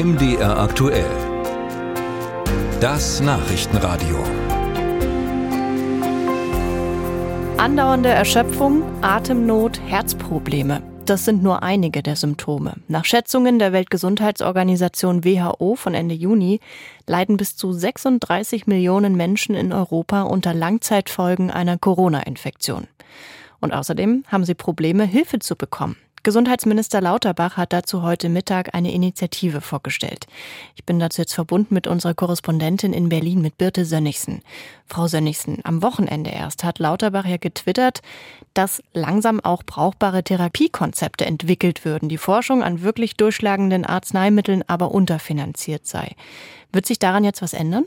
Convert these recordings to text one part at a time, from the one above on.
MDR aktuell. Das Nachrichtenradio. Andauernde Erschöpfung, Atemnot, Herzprobleme. Das sind nur einige der Symptome. Nach Schätzungen der Weltgesundheitsorganisation WHO von Ende Juni leiden bis zu 36 Millionen Menschen in Europa unter Langzeitfolgen einer Corona-Infektion. Und außerdem haben sie Probleme, Hilfe zu bekommen. Gesundheitsminister Lauterbach hat dazu heute Mittag eine Initiative vorgestellt. Ich bin dazu jetzt verbunden mit unserer Korrespondentin in Berlin, mit Birte Sönnigsen. Frau Sönnigsen, am Wochenende erst hat Lauterbach ja getwittert, dass langsam auch brauchbare Therapiekonzepte entwickelt würden, die Forschung an wirklich durchschlagenden Arzneimitteln aber unterfinanziert sei. Wird sich daran jetzt was ändern?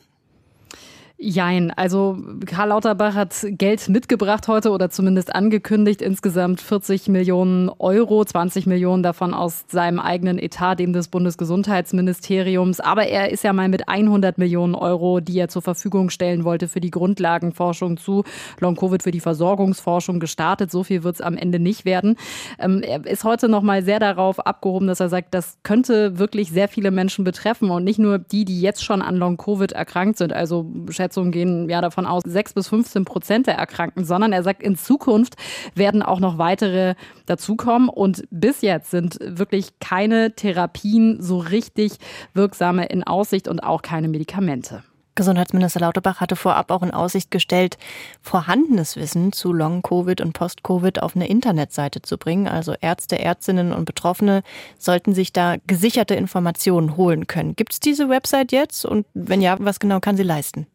Jein, also Karl Lauterbach hat Geld mitgebracht heute oder zumindest angekündigt, insgesamt 40 Millionen Euro, 20 Millionen davon aus seinem eigenen Etat, dem des Bundesgesundheitsministeriums. Aber er ist ja mal mit 100 Millionen Euro, die er zur Verfügung stellen wollte für die Grundlagenforschung zu Long-Covid, für die Versorgungsforschung gestartet. So viel wird es am Ende nicht werden. Ähm, er ist heute noch mal sehr darauf abgehoben, dass er sagt, das könnte wirklich sehr viele Menschen betreffen und nicht nur die, die jetzt schon an Long-Covid erkrankt sind. Also Schätzungen gehen ja davon aus, 6 bis 15 Prozent der Erkrankten, sondern er sagt, in Zukunft werden auch noch weitere dazukommen. Und bis jetzt sind wirklich keine Therapien so richtig wirksame in Aussicht und auch keine Medikamente. Gesundheitsminister Lauterbach hatte vorab auch in Aussicht gestellt, vorhandenes Wissen zu Long-Covid und Post-Covid auf eine Internetseite zu bringen. Also Ärzte, Ärztinnen und Betroffene sollten sich da gesicherte Informationen holen können. Gibt es diese Website jetzt? Und wenn ja, was genau kann sie leisten?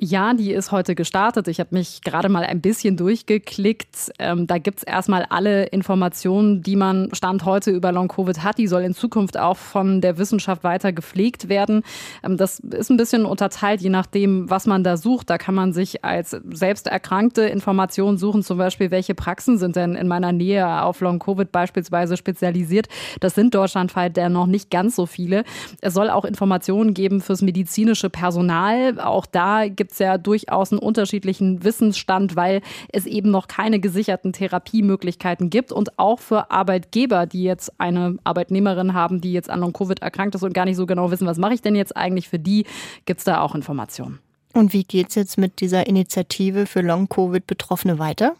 Ja, die ist heute gestartet. Ich habe mich gerade mal ein bisschen durchgeklickt. Ähm, da gibt's erstmal alle Informationen, die man Stand heute über Long-Covid hat. Die soll in Zukunft auch von der Wissenschaft weiter gepflegt werden. Ähm, das ist ein bisschen unterteilt, je nachdem, was man da sucht. Da kann man sich als selbst erkrankte Informationen suchen, zum Beispiel, welche Praxen sind denn in meiner Nähe auf Long-Covid beispielsweise spezialisiert. Das sind deutschlandweit der noch nicht ganz so viele. Es soll auch Informationen geben fürs medizinische Personal. Auch da gibt es ja durchaus einen unterschiedlichen Wissensstand, weil es eben noch keine gesicherten Therapiemöglichkeiten gibt. Und auch für Arbeitgeber, die jetzt eine Arbeitnehmerin haben, die jetzt an Long-Covid erkrankt ist und gar nicht so genau wissen, was mache ich denn jetzt eigentlich für die, gibt es da auch Informationen. Und wie geht es jetzt mit dieser Initiative für Long-Covid-Betroffene weiter?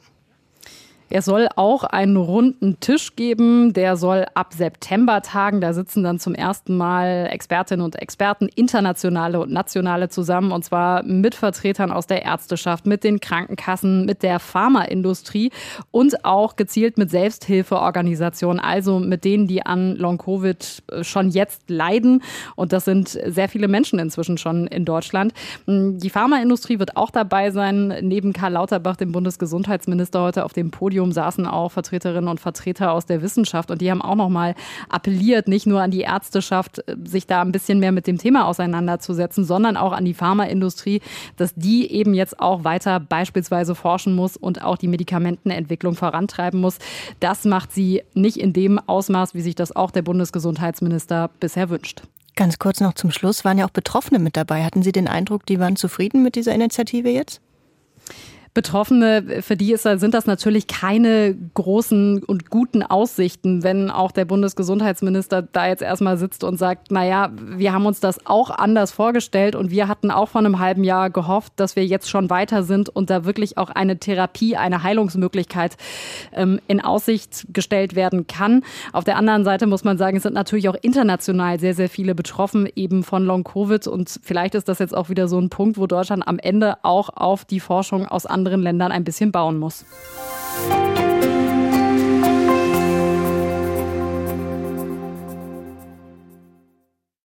Es soll auch einen runden Tisch geben, der soll ab September tagen. Da sitzen dann zum ersten Mal Expertinnen und Experten, internationale und nationale zusammen, und zwar mit Vertretern aus der Ärzteschaft, mit den Krankenkassen, mit der Pharmaindustrie und auch gezielt mit Selbsthilfeorganisationen, also mit denen, die an Long-Covid schon jetzt leiden. Und das sind sehr viele Menschen inzwischen schon in Deutschland. Die Pharmaindustrie wird auch dabei sein, neben Karl Lauterbach, dem Bundesgesundheitsminister, heute auf dem Podium Podium saßen auch Vertreterinnen und Vertreter aus der Wissenschaft und die haben auch noch mal appelliert, nicht nur an die Ärzteschaft, sich da ein bisschen mehr mit dem Thema auseinanderzusetzen, sondern auch an die Pharmaindustrie, dass die eben jetzt auch weiter beispielsweise forschen muss und auch die Medikamentenentwicklung vorantreiben muss. Das macht sie nicht in dem Ausmaß, wie sich das auch der Bundesgesundheitsminister bisher wünscht. Ganz kurz noch zum Schluss, waren ja auch Betroffene mit dabei. Hatten Sie den Eindruck, die waren zufrieden mit dieser Initiative jetzt? Betroffene, für die ist, sind das natürlich keine großen und guten Aussichten, wenn auch der Bundesgesundheitsminister da jetzt erstmal sitzt und sagt, naja, wir haben uns das auch anders vorgestellt und wir hatten auch vor einem halben Jahr gehofft, dass wir jetzt schon weiter sind und da wirklich auch eine Therapie, eine Heilungsmöglichkeit ähm, in Aussicht gestellt werden kann. Auf der anderen Seite muss man sagen, es sind natürlich auch international sehr, sehr viele betroffen eben von Long-Covid und vielleicht ist das jetzt auch wieder so ein Punkt, wo Deutschland am Ende auch auf die Forschung aus anderen anderen Ländern ein bisschen bauen muss.